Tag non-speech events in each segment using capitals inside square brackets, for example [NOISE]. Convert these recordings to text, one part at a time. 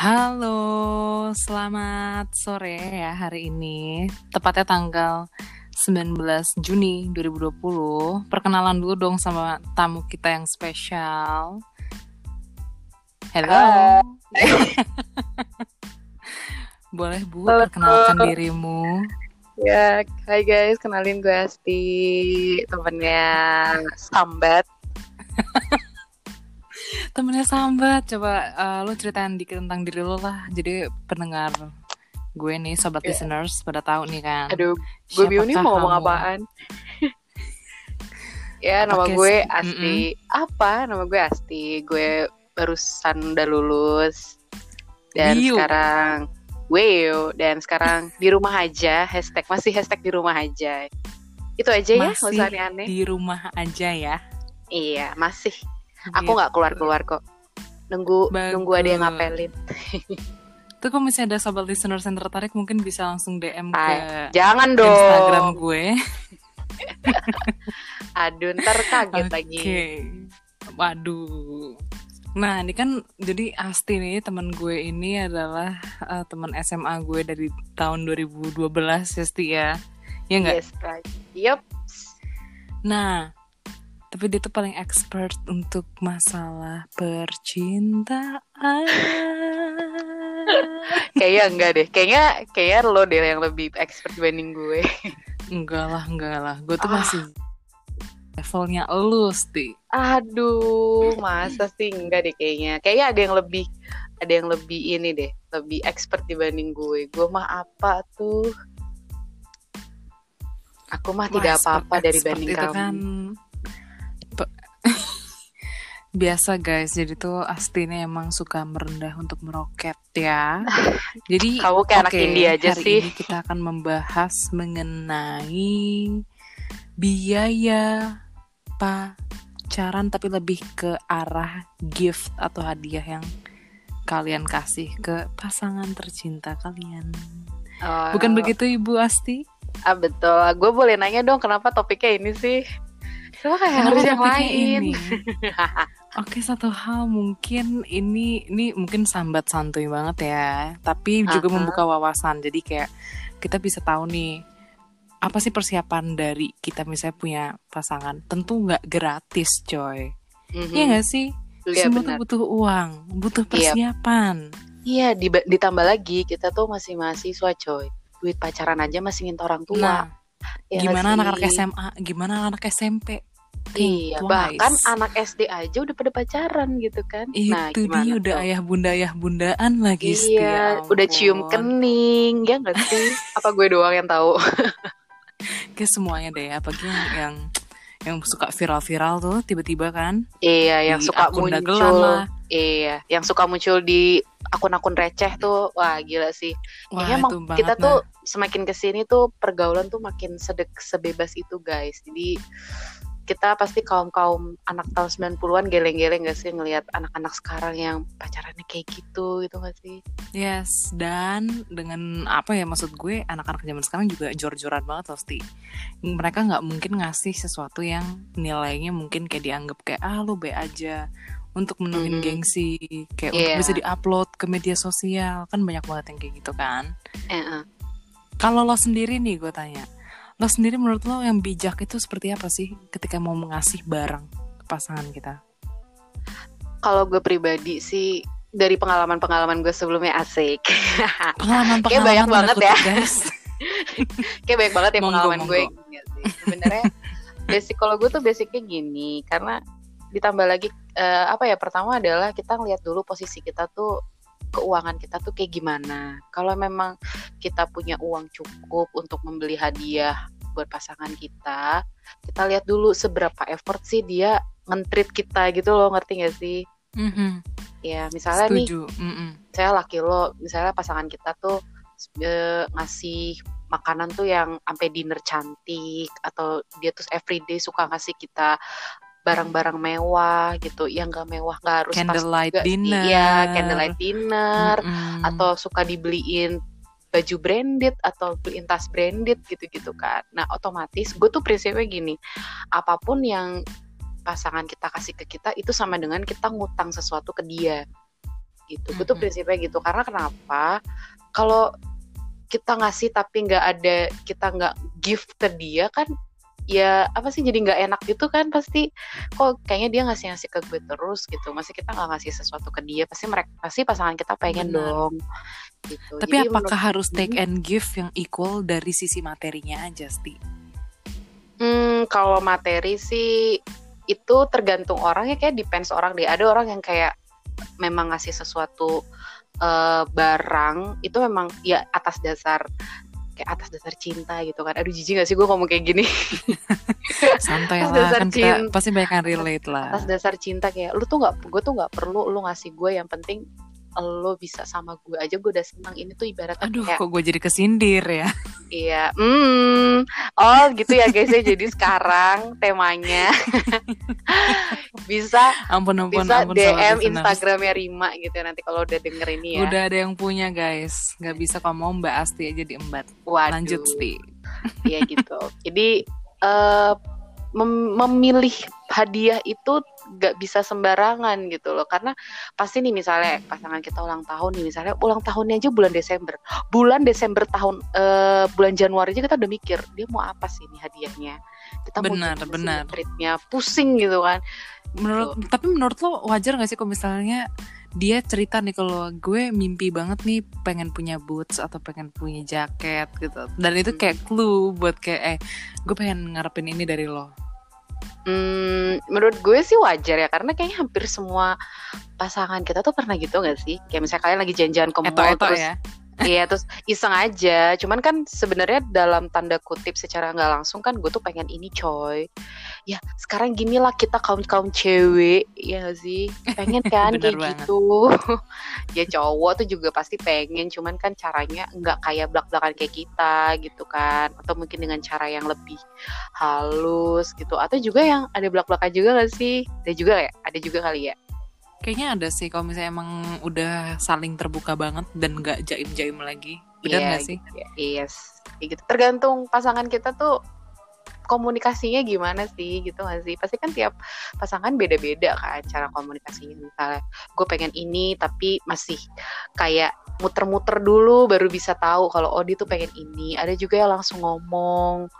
Halo, selamat sore ya hari ini. Tepatnya tanggal 19 Juni 2020. Perkenalan dulu dong sama tamu kita yang spesial. Halo. [LAUGHS] Boleh Bu Halo. perkenalkan dirimu? Ya, hai guys, kenalin gue Asti, temennya Sambat. [LAUGHS] Temennya Sambat, coba eh, lu ceritain dikit tentang diri lu lah. Jadi pendengar gue nih, sobat Ya. listeners, pada tahu nih kan. Aduh, gue bingung nih mau ngomong apaan. [LAUGHS] ya, nama Oke, gue Asti. Apa? Nama gue Asti. Gue barusan udah lulus. Dan Wiu. sekarang, wow, dan sekarang di rumah aja. Hashtag masih hashtag di rumah aja. Itu aja ya, nggak Masih usah aneh-aneh. di rumah aja ya. Iya, masih. Aku Gitu. nggak keluar-keluar kok. Nunggu, nunggu ada yang Bagus. ngapelin. [LAUGHS] Tuh kalau misalnya ada sobat listeners yang tertarik mungkin bisa langsung DM ke Ay, Jangan dong. Instagram gue. [LAUGHS] Aduh, ntar kaget Oke. lagi. Waduh. Nah, ini kan jadi Asti nih teman gue ini adalah eh, teman SMA gue dari tahun 2012 ya Sti ya. Ya enggak? Yes, right. Yup. Nah, tapi dia tuh paling expert untuk masalah percintaan. [LAUGHS] Kayaknya enggak deh. Kayaknya kayaknya lo deh yang lebih expert dibanding gue. [LAUGHS] enggak lah, enggak lah. Gue tuh Ah. masih levelnya lu, Sti. Aduh, masa sih enggak deh kayaknya. Kayaknya ada yang lebih ada yang lebih ini deh, lebih expert dibanding gue. Gue mah apa tuh? Aku mah tidak Wah, apa-apa dari banding kamu. kan [LAUGHS] biasa guys jadi tuh Asti ini emang suka merendah untuk meroket ya jadi [LAUGHS] Kamu kayak anak oke, indie aja hari sih. ini kita akan membahas mengenai biaya pacaran tapi lebih ke arah gift atau hadiah yang kalian kasih ke pasangan tercinta kalian Oh, bukan begitu Ibu Asti Ah betul. Gue boleh nanya dong kenapa topiknya ini sih? Kenapa kayak harus yang lain? ini? [LAUGHS] Oke satu hal mungkin ini ini mungkin sambat santuy banget ya, tapi juga Aha. membuka wawasan. Jadi kayak kita bisa tahu nih apa sih persiapan dari kita misalnya punya pasangan. Tentu nggak gratis, coy. Mhm. Iya nggak sih? Iya Semua tuh butuh uang, butuh Iya. persiapan. Iya, diba- ditambah lagi kita tuh masih mahasiswa, coy. Duit pacaran aja masih minta orang tua. Nah, Ya gimana anak-anak? SMA? Gimana anak SMP? Iya, twice. bahkan anak SD aja udah pada pacaran gitu kan. nah, itu gimana dia udah tuh? ayah bunda ayah bundaan lagi Iya, ya udah cium kening, ya nggak sih? Apa gue doang yang tahu? [LAUGHS] Kayak semuanya deh, apalagi yang yang, yang suka viral-viral tuh tiba-tiba kan iya, yang suka muncul. lah. Iya, yang suka muncul di akun-akun receh tuh, wah gila sih. Wah, Kayaknya emang kita nah. tuh semakin ke sini tuh pergaulan tuh makin sedek sebebas itu guys. Jadi kita pasti kaum kaum anak tahun 90-an geleng-geleng gak sih ngelihat anak-anak sekarang yang pacarannya kayak gitu gitu gak sih? Yes, dan dengan apa ya maksud gue anak-anak zaman sekarang juga jor-joran banget pasti. Mereka nggak mungkin ngasih sesuatu yang nilainya mungkin kayak dianggap kayak ah lu be aja untuk menuhin Mhm. gengsi, kayak untuk Iya. bisa diupload ke media sosial kan banyak banget yang kayak gitu kan. Eh, eh. Kalau lo sendiri nih gue tanya, lo sendiri menurut lo yang bijak itu seperti apa sih ketika mau mengasih barang ke pasangan kita? Kalau gue pribadi sih dari pengalaman-pengalaman gue sebelumnya asik. [LAUGHS] Pengalaman Kayak banyak banget ya. guys. [LAUGHS] Kayak banyak banget ya Monggo, pengalaman gue. monggo. Iya sih. Sebenarnya basic kalau gue tuh basicnya gini karena ditambah lagi eh, apa ya pertama adalah kita ngeliat dulu posisi kita tuh keuangan kita tuh kayak gimana. Kalau memang kita punya uang cukup untuk membeli hadiah buat pasangan kita, kita lihat dulu seberapa effort sih dia ngentrit kita gitu loh, ngerti gak sih? Mhm, Ya, misalnya nih Setuju. Mm-mm. saya laki lo misalnya pasangan kita tuh eh, ngasih makanan tuh yang sampai dinner cantik atau dia tuh everyday suka ngasih kita barang-barang mewah gitu yang gak mewah gak harus pas Candlelight juga sih. dinner. Iya, candlelight dinner Mm-mm. atau suka dibeliin baju branded atau beliin tas branded gitu-gitu kan. Nah otomatis gue tuh prinsipnya gini, apa pun yang pasangan kita kasih ke kita itu sama dengan kita ngutang sesuatu ke dia. Gitu gue tuh prinsipnya gitu. Karena kenapa? Kalau kita ngasih tapi nggak ada kita nggak gift ke dia kan ya apa sih jadi nggak enak gitu kan pasti kok kayaknya dia ngasih ngasih ke gue terus gitu masih kita nggak ngasih sesuatu ke dia pasti mereka pasti pasangan kita pengen Benar. dong gitu Tapi Jadi apakah menurut- harus take Mhm. and give yang equal dari sisi materinya aja, Sti? Hmm, kalau materi sih itu tergantung orang ya kayak depends orang deh. Ada orang yang kayak memang ngasih sesuatu eh, barang itu memang ya atas dasar kayak atas dasar cinta gitu kan. Aduh jijik gak sih gue ngomong kayak gini. [LAUGHS] Santai Atas lah, dasar kan kita pasti banyak yang relate lah. atas dasar cinta kayak lu tuh nggak gue tuh nggak perlu lu ngasih gue yang penting lo bisa sama gue aja gue udah senang ini tuh ibaratnya Aduh, kayak kok gue jadi kesindir ya? iya hmm oh gitu ya guys ya jadi sekarang temanya [LAUGHS] bisa Ampun, ampun, bisa ampun. DM. Instagramnya Rima gitu nanti kalau udah denger ini ya. Udah ada yang punya guys, nggak bisa kalau mau Mbak Asti aja diembat. Waduh. Lanjut Sti. Iya gitu. Jadi eh, mem- memilih hadiah itu gak bisa sembarangan gitu loh. Karena pasti nih misalnya pasangan kita ulang tahun nih misalnya ulang tahunnya aja bulan Desember. Bulan Desember tahun eh, bulan Januari aja kita udah mikir dia mau apa sih ini hadiahnya? Kita Benar, benar. treatnya pusing gitu kan. Menurut tapi menurut lo wajar gak sih kalau misalnya dia cerita nih kalau gue mimpi banget nih pengen punya boots atau pengen punya jaket gitu. Dan itu kayak clue buat kayak eh gue pengen ngarepin ini dari lo. Hmm, menurut gue sih wajar ya karena kayaknya hampir semua pasangan kita tuh pernah gitu gak sih? Kayak misalnya kalian lagi janjian ke mall Eto-eto terus ya. Iya terus iseng aja. Cuman kan sebenarnya dalam tanda kutip secara nggak langsung kan gue tuh pengen ini coy. Ya sekarang gini lah kita kaum kaum cewek ya gak sih pengen [LAUGHS] kan kayak banget. gitu. [LAUGHS] ya cowok tuh juga pasti pengen cuman kan caranya nggak kayak belak belakan kayak kita gitu kan atau mungkin dengan cara yang lebih halus gitu atau juga yang ada belak belakan juga gak sih ada juga ya ada juga kali ya Kayaknya ada sih kalau misalnya emang udah saling terbuka banget dan gak jaim-jaim lagi. Benar Iya, gak sih? gitu ya. yes gitu tergantung pasangan kita tuh komunikasinya gimana sih gitu gak sih pasti kan tiap pasangan beda-beda kan cara komunikasinya misalnya gue pengen ini tapi masih kayak muter-muter dulu baru bisa tahu kalau oh dia tuh pengen ini ada juga yang langsung ngomong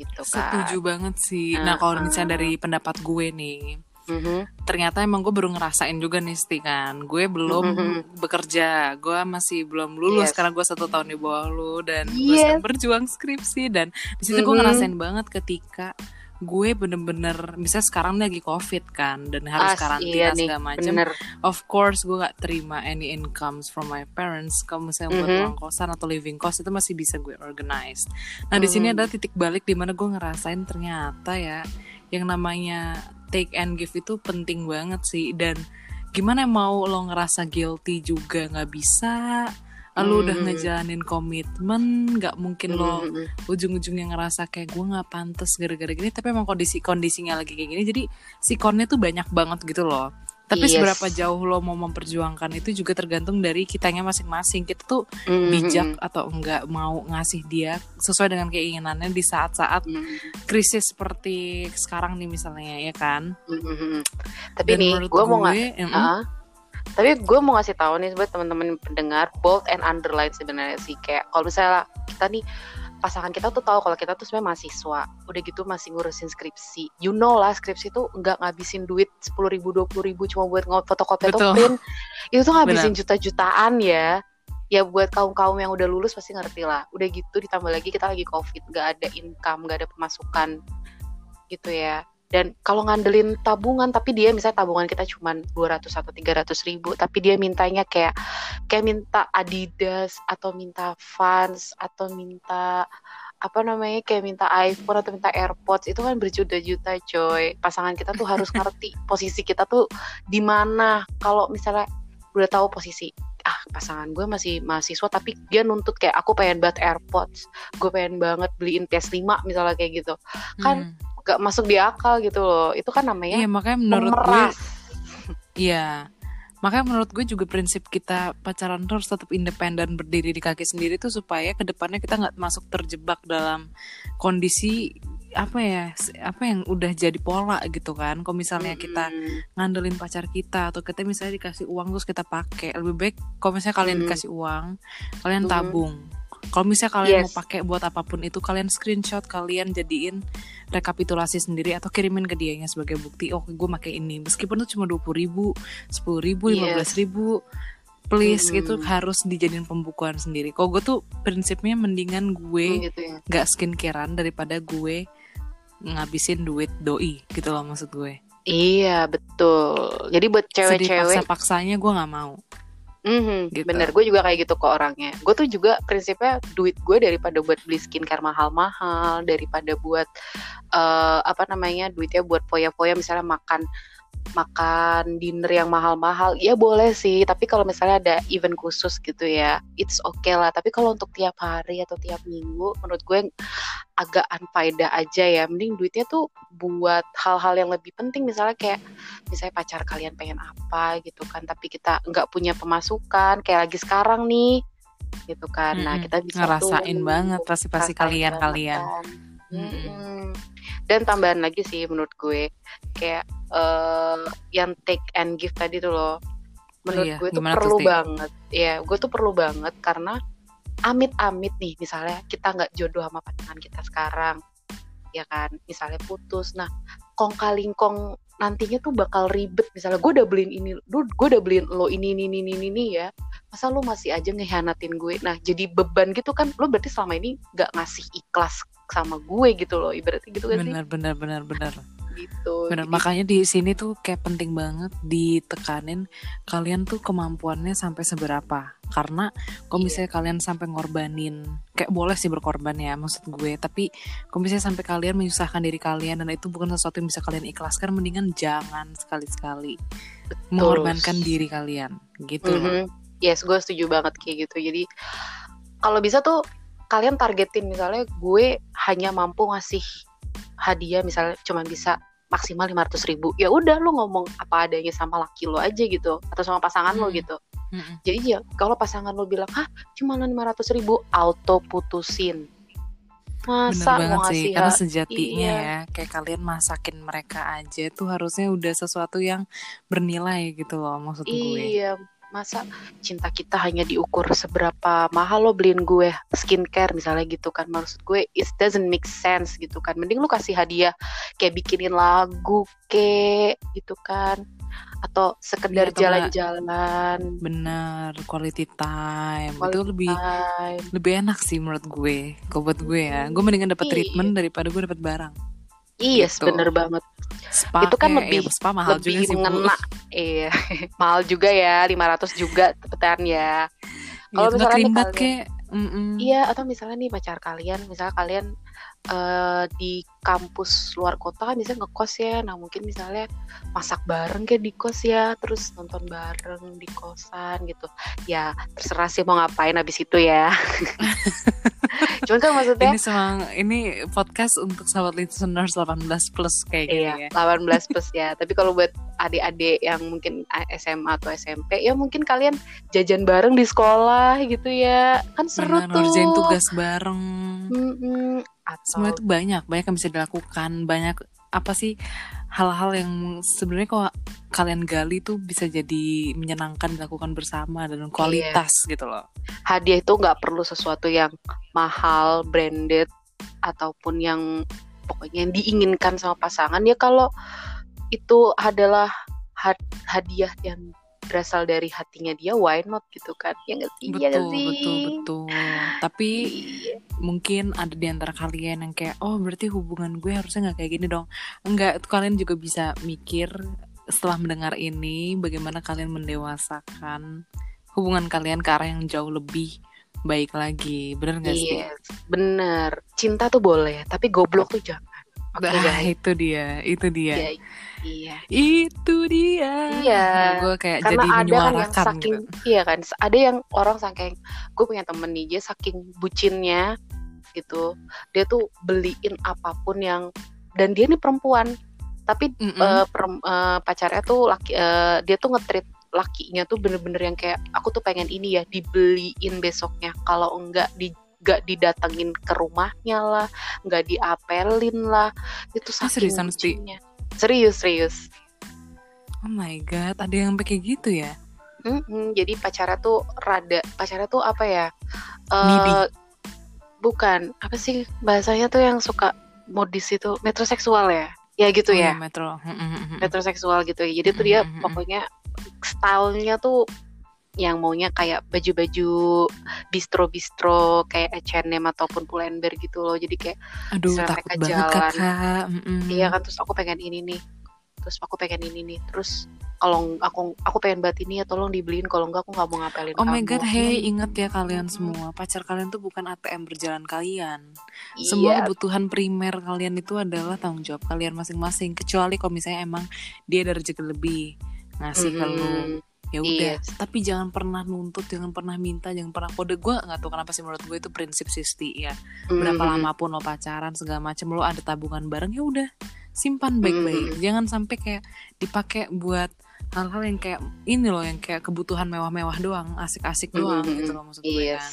gitu kan Setuju banget sih. Ah, Nah kalau misalnya dari pendapat gue nih, Mhm. ternyata emang gue baru ngerasain juga nih Sti kan. Gue belum Mhm. bekerja, gue masih belum lulus Yes. karena gue satu tahun di bawah lu dan gue Yes. sedang berjuang skripsi dan di situ gue Mhm. ngerasain banget ketika gue bener-bener misalnya sekarang lagi covid kan dan harus As- karantina iya nih, segala macam of course gue gak terima any incomes from my parents kalau misalnya buat Mhm. uang kosan atau living cost itu masih bisa gue organize nah di sini Mhm. ada titik balik di mana gue ngerasain ternyata ya yang namanya take and give itu penting banget sih dan gimana mau lo ngerasa guilty juga nggak bisa lo udah Mhm. ngejalanin komitmen nggak mungkin lo Mhm. ujung-ujungnya ngerasa kayak gue nggak pantas gara-gara gini tapi emang kondisi kondisinya lagi kayak gini jadi sikonnya tuh banyak banget gitu loh tapi Yes. seberapa jauh lo mau memperjuangkan itu juga tergantung dari kitanya masing-masing kita tuh Mhm. bijak atau enggak mau ngasih dia sesuai dengan keinginannya di saat-saat Mhm. krisis seperti sekarang nih misalnya ya kan Mhm. Tapi Dan nih, gue mau nggak, em, Ah, tapi gue mau ngasih tahu nih buat teman-teman pendengar bold and underline sebenarnya sih kayak kalau misalnya kita nih pasangan kita tuh tahu kalau kita tuh sebenarnya mahasiswa, udah gitu masih ngurusin skripsi. You know lah skripsi tuh nggak ngabisin duit sepuluh ribu dua puluh ribu cuma buat fotokopi atau print. Itu tuh ngabisin juta-jutaan ya. Ya buat kaum-kaum yang udah lulus pasti ngerti lah. Udah gitu ditambah lagi kita lagi covid, nggak ada income, nggak ada pemasukan gitu ya dan kalau ngandelin tabungan tapi dia misalnya tabungan kita cuma 200 atau 300 ribu tapi dia mintanya kayak kayak minta Adidas atau minta Vans atau minta apa namanya kayak minta iPhone atau minta AirPods itu kan berjuta-juta coy. Pasangan kita tuh harus ngerti [LAUGHS] posisi kita tuh di mana. Kalau misalnya udah tahu posisi ah pasangan gue masih mahasiswa tapi dia nuntut kayak aku pengen banget AirPods gue pengen banget beliin PS5 misalnya kayak gitu. Kan hmm. Gak masuk di akal gitu loh itu kan namanya iya makanya menurut gue Iya. Makanya menurut gue juga prinsip kita pacaran tuh harus tetap independen berdiri di kaki sendiri tuh supaya ke depannya kita nggak masuk terjebak dalam kondisi apa ya apa yang udah jadi pola gitu kan kalau misalnya kita Mm-mm. ngandelin pacar kita atau kita misalnya dikasih uang terus kita pakai lebih baik kalau misalnya kalian Hmm. dikasih uang kalian Hmm. tabung kalau misalnya kalian Yes. mau pakai buat apa pun itu kalian screenshot kalian jadiin rekapitulasi sendiri atau kirimin ke dianya sebagai bukti oh gue pakai ini. Meskipun itu cuma dua puluh ribu sepuluh ribu lima belas ribu please Hmm. gitu harus dijadiin pembukuan sendiri. Kalau gue tuh prinsipnya mendingan gue gitu ya. nggak skincarean daripada gue ngabisin duit doi gitu loh maksud gue. Iya betul. Jadi buat cewek-cewek paksa-paksanya gue nggak mau Mhm, Gitu. bener gue juga kayak gitu ke orangnya gue tuh juga prinsipnya duit gue daripada buat beli skincare mahal-mahal daripada buat eh, apa namanya duitnya buat foya-foya misalnya makan makan dinner yang mahal-mahal ya boleh sih. Tapi kalau misalnya ada event khusus gitu ya it's okay lah. Tapi kalau untuk tiap hari atau tiap minggu menurut gue agak unfaedah aja ya. Mending duitnya tuh buat hal-hal yang lebih penting. Misalnya kayak misalnya pacar kalian pengen apa gitu kan. Tapi kita nggak punya pemasukan kayak lagi sekarang nih gitu kan. Nah kita bisa ngerasain tuh banget pasti pasti kalian banget kalian kan. Mm-mm. dan tambahan lagi sih menurut gue kayak eh yang take and give tadi tuh loh. Menurut iya, gue tuh gimana tuh, perlu Sti? banget. Ya gue tuh perlu banget karena amit-amit nih misalnya kita nggak jodoh sama pasangan kita sekarang ya kan? Misalnya putus. Nah kong kaling kong nantinya tuh bakal ribet. Misalnya gue udah beliin ini gue udah beliin lo ini ini ini ini, ini ya. Masa lu masih aja ngehianatin gue? Nah jadi beban gitu kan? Lu berarti selama ini nggak ngasih ikhlas sama gue gitu loh ibaratnya gitu kan sih benar benar benar benar [LAUGHS] gitu benar Jadi, makanya di sini tuh kayak penting banget ditekanin kalian tuh kemampuannya sampai seberapa karena kalau Iya. misalnya kalian sampai ngorbanin kayak boleh sih berkorban ya maksud gue tapi kalau misalnya sampai kalian menyusahkan diri kalian dan itu bukan sesuatu yang bisa kalian ikhlaskan mendingan jangan sekali-sekali mengorbankan diri kalian gitu loh. Mhm. Yes, gue setuju banget kayak gitu. Jadi kalau bisa tuh kalian targetin misalnya gue hanya mampu ngasih hadiah misalnya cuma bisa maksimal 500 ribu ya udah lu ngomong apa adanya sama laki lo aja gitu atau sama pasangan lo Hmm. gitu Mm-mm. jadi ya kalau pasangan lo bilang ah cuma 500 ribu auto putusin Bener masa banget mau sih, ngasih karena sejatinya iya. ya kayak kalian masakin mereka aja tuh harusnya udah sesuatu yang bernilai gitu loh maksud gue. Iya, masa cinta kita hanya diukur seberapa mahal lo beliin gue skincare misalnya gitu kan. Maksud gue it doesn't make sense gitu kan. Mending lu kasih hadiah kayak bikinin lagu kek gitu kan. Atau sekedar Iya, jalan-jalan. Bener, quality time itu Quality lebih time. lebih enak sih menurut gue. Kalau buat gue ya, gue mendingan dapat Iya. treatment daripada gue dapat barang. Iya, Gitu. bener banget. Spa Itu kan kayak- lebih- ya, spa mahal Lebih juga sih mengena. Iya, [LAUGHS] mahal juga ya, 500 juga cepetan ya. Kalau nggak misalnya nih kalian- kayak, mm-mm. Iya, atau misalnya nih pacar kalian, misalnya kalian eh, di kampus luar kota kan biasanya ngekos ya. Nah, mungkin misalnya masak bareng kayak di kos ya, terus nonton bareng di kosan gitu. Ya, terserah sih mau ngapain abis itu ya. [LAUGHS] Cuman kan maksudnya Ini semang ini podcast untuk sahabat listeners 18 plus kayak Iya, ya. 18 [LAUGHS] plus ya. Tapi kalau buat adik-adik yang mungkin SMA atau SMP, ya mungkin kalian jajan bareng di sekolah gitu ya. Kan seru tuh. ngerjain tugas bareng. Mm-mm. Atau Semua itu banyak, banyak yang bisa dilakukan, banyak apa sih hal-hal yang sebenarnya kalau kalian gali tuh bisa jadi menyenangkan dilakukan bersama dan kualitas gitu loh. hadiah itu nggak perlu sesuatu yang mahal, branded ataupun yang pokoknya yang diinginkan sama pasangan ya kalau itu adalah had- hadiah yang berasal dari hatinya dia why not gitu kan? Ya nggak sih? Betul, sih? betul, betul. Tapi Iya. mungkin ada di antara kalian yang kayak oh berarti hubungan gue harusnya nggak kayak gini dong. Enggak kalian juga bisa mikir setelah mendengar ini bagaimana kalian mendewasakan hubungan kalian ke arah yang jauh lebih baik lagi. Bener gak sih? Yes, bener. Cinta tuh boleh tapi goblok tuh jangan. Oke Nah, guys. itu dia itu dia. Iya, iya. Itu dia. Iya, Nah, gue kayak karena jadi ada kan yang saking gitu. iya kan ada yang orang saking gue punya temen nih dia saking bucinnya gitu dia tuh beliin apa pun yang dan dia nih perempuan tapi Mm-mm. eh, perem- eh, pacarnya tuh laki eh, dia tuh ngetrit lakinya tuh bener-bener yang kayak aku tuh pengen ini ya dibeliin besoknya kalau enggak di nggak didatengin ke rumahnya lah nggak diapelin lah. Itu Ah, saking seriusan, Sti? Serius serius Oh my god, ada yang kayak gitu ya? Mm-mm, jadi pacarnya tuh rada pacarnya tuh apa ya Needy. bukan apa sih bahasanya tuh yang suka modis itu metroseksual ya ya gitu Oh, ya iya, Metro. Metroseksual gitu ya. Jadi tuh dia pokoknya stylenya tuh yang maunya kayak baju-baju bistro-bistro kayak H&M ataupun Pull&Bear gitu loh. Jadi kayak Aduh, takut mereka banget jalan. kakak. Iya kan terus aku pengen ini nih. Terus aku pengen ini nih. Terus kalau aku aku pengen banget ini ya tolong dibeliin kalau enggak aku nggak mau ngapelin Oh my kamu. god, hey, inget ya kalian Mm. semua, pacar kalian tuh bukan ATM berjalan kalian. Semua Iya, kebutuhan primer kalian itu adalah tanggung jawab kalian masing-masing. Kecuali kalau misalnya emang dia ada rezeki lebih ngasih ke lu, mm, ya udah. Yes. Tapi jangan pernah nuntut, jangan pernah minta, jangan pernah kode. Gue nggak tahu kenapa sih menurut gue itu prinsip sisti ya. Berapa mm, lama pun lo pacaran segala macem lo ada tabungan bareng ya udah simpan baik-baik. Mm. Jangan sampai kayak dipakai buat hal-hal yang kayak ini loh yang kayak kebutuhan mewah-mewah doang, asik-asik doang Mm, gitu loh maksud gue Yes. kan.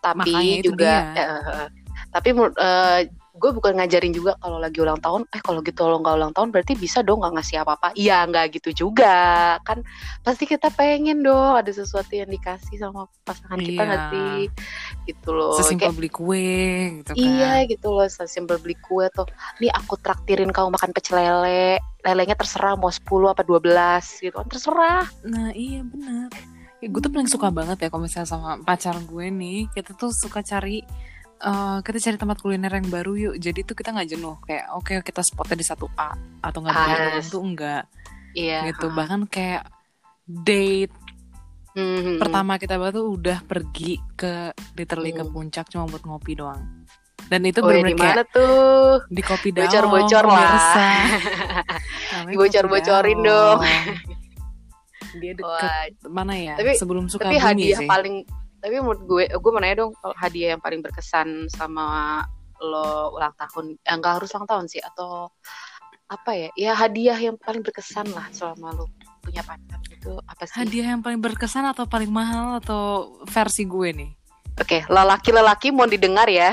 tapi Makanya itu juga dia. eh, tapi eh, gue bukan ngajarin juga kalau lagi ulang tahun eh kalau gitu lo nggak ulang tahun berarti bisa dong nggak ngasih apa-apa. Iya nggak gitu juga. Kan pasti kita pengen dong ada sesuatu yang dikasih sama pasangan kita Iya. nggak sih? Gitu loh. Sesimpel Kayak, beli kue gitu kan. iya gitu loh sesimpel beli kue tuh nih aku traktirin kamu makan pecel lele lelenya terserah mau 10 apa 12 gitu kan terserah. Nah iya bener ya, Gue tuh paling suka banget ya kalau misalnya sama pacar gue nih Kita tuh suka cari eh, Kita cari tempat kuliner yang baru yuk. Jadi tuh kita nggak jenuh. Kayak oke kita spotnya di satu A Atau nggak di Ah, tuh enggak iya gitu. Bahkan kayak date Hmm, pertama kita banget tuh udah pergi ke literally ke Hmm. puncak cuma buat ngopi doang. Dan itu oh ya kayak mana tuh? di kopi dalam Bocor-bocor lah. pemirsa. [LAUGHS] Namanya Dibocor-bocorin kopi dong. dia deket Wah, mana ya? Tapi- sebelum suka tapi hadiah sih. paling tapi menurut gue gue mau nanya dong hadiah yang paling berkesan sama lo ulang tahun eh, enggak harus ulang tahun sih atau apa ya? Ya hadiah yang paling berkesan lah selama lo punya pacar itu apa sih? Hadiah yang paling berkesan atau paling mahal atau versi gue nih? Oke lelaki-lelaki mau didengar ya.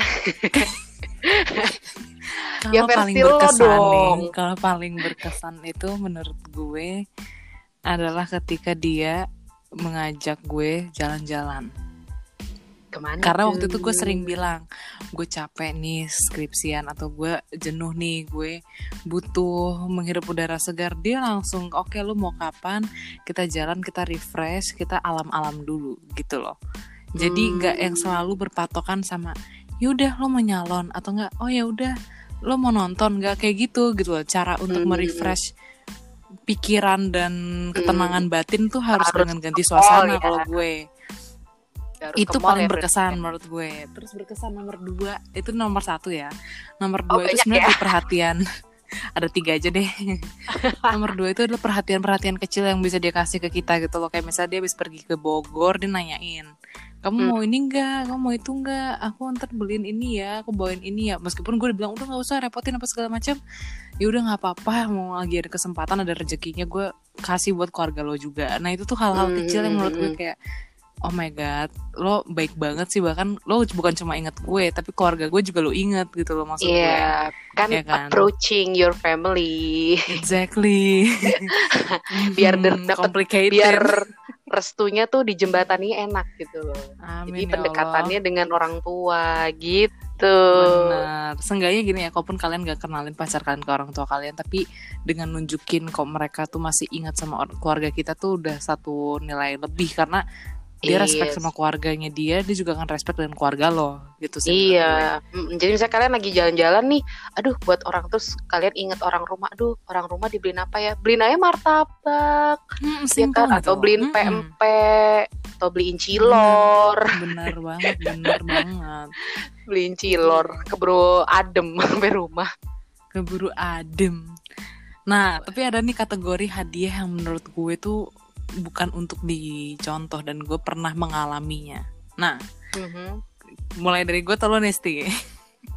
Kalau Ya, paling berkesan nih kalau paling berkesan itu menurut gue adalah ketika dia mengajak gue jalan-jalan ke mana Karena tuh? waktu itu gue sering bilang, gue capek nih skripsian atau gue jenuh nih, gue butuh menghirup udara segar. Dia langsung, oke lu mau kapan? Kita jalan, kita refresh, kita alam-alam dulu gitu loh. Jadi Hmm. nggak yang selalu berpatokan sama, yaudah lo mau nyalon atau nggak? Oh ya udah, lo mau nonton nggak kayak gitu gitu loh. Cara untuk Hmm. merefresh pikiran dan ketenangan batin tuh harus, Harus dengan ganti suasana mall ya. kalau gue Harus itu paling ya, berkesan berarti. menurut gue. Terus berkesan nomor dua itu nomor satu ya. Nomor Oh, dua itu sebenarnya ya? perhatian. [LAUGHS] Ada tiga aja deh. [LAUGHS] Nomor dua itu adalah perhatian-perhatian kecil yang bisa dia kasih ke kita gitu loh. Kayak misalnya dia habis pergi ke Bogor dia nanyain kamu Hmm. mau ini enggak kamu mau itu enggak aku ntar beliin ini ya aku bawain ini ya. Meskipun gue udah bilang udah nggak usah repotin apa segala macam. Ya udah nggak apa-apa. Mau lagi ada kesempatan ada rezekinya gue kasih buat keluarga lo juga. Nah itu tuh hal-hal Hmm, kecil yang menurut gue hmm, kayak oh my god lo baik banget sih bahkan lo bukan cuma inget gue tapi keluarga gue juga lo inget gitu loh maksud gue Iya, kan, Iya kan? approaching your family exactly [LAUGHS] Biar Hmm, complicated biar restunya tuh di jembatani enak gitu loh. Amin Jadi ya pendekatannya dengan orang tua gitu. Allah. Benar. Seenggaknya gini ya, kalaupun kalian gak kenalin pacar kalian ke orang tua kalian, tapi dengan nunjukin kok mereka tuh masih ingat sama keluarga kita tuh udah satu nilai lebih karena dia respect Yes. sama keluarganya dia, dia juga akan respect dengan keluarga lo, gitu sih. gue. Iya, jadi misalnya kalian lagi jalan-jalan nih, aduh buat orang terus kalian inget orang rumah, aduh orang rumah dibeliin apa ya? Beliin aja martabak, Hmm, ya kan? gitu Atau beliin Mm-mm. pempek, atau beliin cilor, Bener banget, bener banget. beliin cilor, keburu adem [LAUGHS] sampai rumah. Keburu adem. Nah, tapi ada nih kategori hadiah yang menurut gue tuh bukan untuk dicontoh dan gue pernah mengalaminya. Nah, Mhm. mulai dari gue tolong Nesti.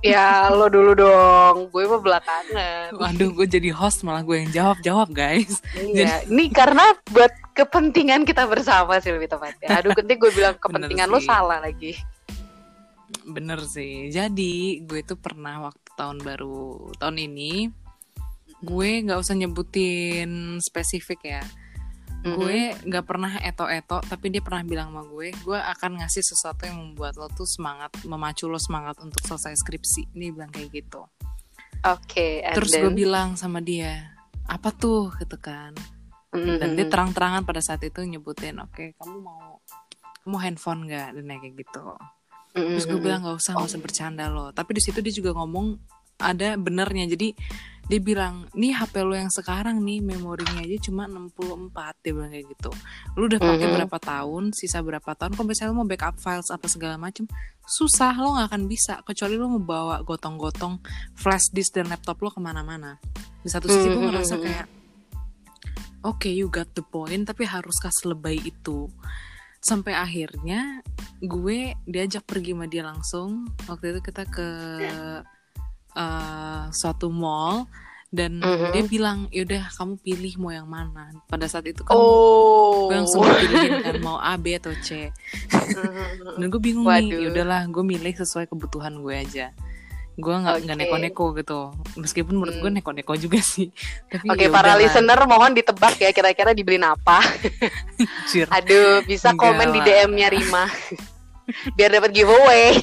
Ya lo dulu dong, gue mah belakangan. Waduh, gue jadi host malah gue yang jawab-jawab guys. Iya, ini karena buat kepentingan kita bersama sih lebih tepatnya. Aduh, nanti gue bilang [LAUGHS] kepentingan lo sih. salah lagi. bener sih jadi gue tuh pernah waktu tahun baru tahun ini gue nggak usah nyebutin spesifik ya Mhm. gue nggak pernah eto-eto tapi dia pernah bilang sama gue gue akan ngasih sesuatu yang membuat lo tuh semangat memacu lo semangat untuk selesai skripsi. Ini bilang kayak gitu. Oke, and terus then- gue bilang sama dia apa tuh? Gitu kan. Mhm, dan dia terang-terangan pada saat itu nyebutin oke kamu mau kamu handphone nggak? Dan kayak gitu. Mhm, terus gue bilang nggak usah nggak usah bercanda lo. Tapi di situ dia juga ngomong ada benernya jadi dia bilang nih HP lo yang sekarang nih memorinya aja cuma 64 dia bilang kayak gitu. Lu udah pakai Mhm. berapa tahun sisa berapa tahun? Kalau misalnya lo mau backup files apa segala macem susah lo nggak akan bisa. Kecuali lo mau bawa gotong-gotong flash disk dan laptop lo ke mana-mana. Di satu sisi gue Mhm, ngerasa mhm. kayak oke you got the point tapi haruskah selebay itu? Sampai akhirnya gue diajak pergi sama dia langsung. Waktu itu kita ke eh, suatu mall dan Mhm. dia bilang yaudah kamu pilih mau yang mana pada saat itu kan Oh. gue langsung pilihin kan mau A B atau C Mhm. dan gue bingung nih Waduh. yaudahlah gue milih sesuai kebutuhan gue aja gue nggak nggak Oke. neko-neko gitu meskipun menurut gue Hmm. neko-neko juga sih tapi Oke, ya para listener mohon ditebak ya kira-kira dibeliin apa. [LAUGHS] Aduh, bisa Enggak komen di. DM-nya Rima. Biar dapat giveaway.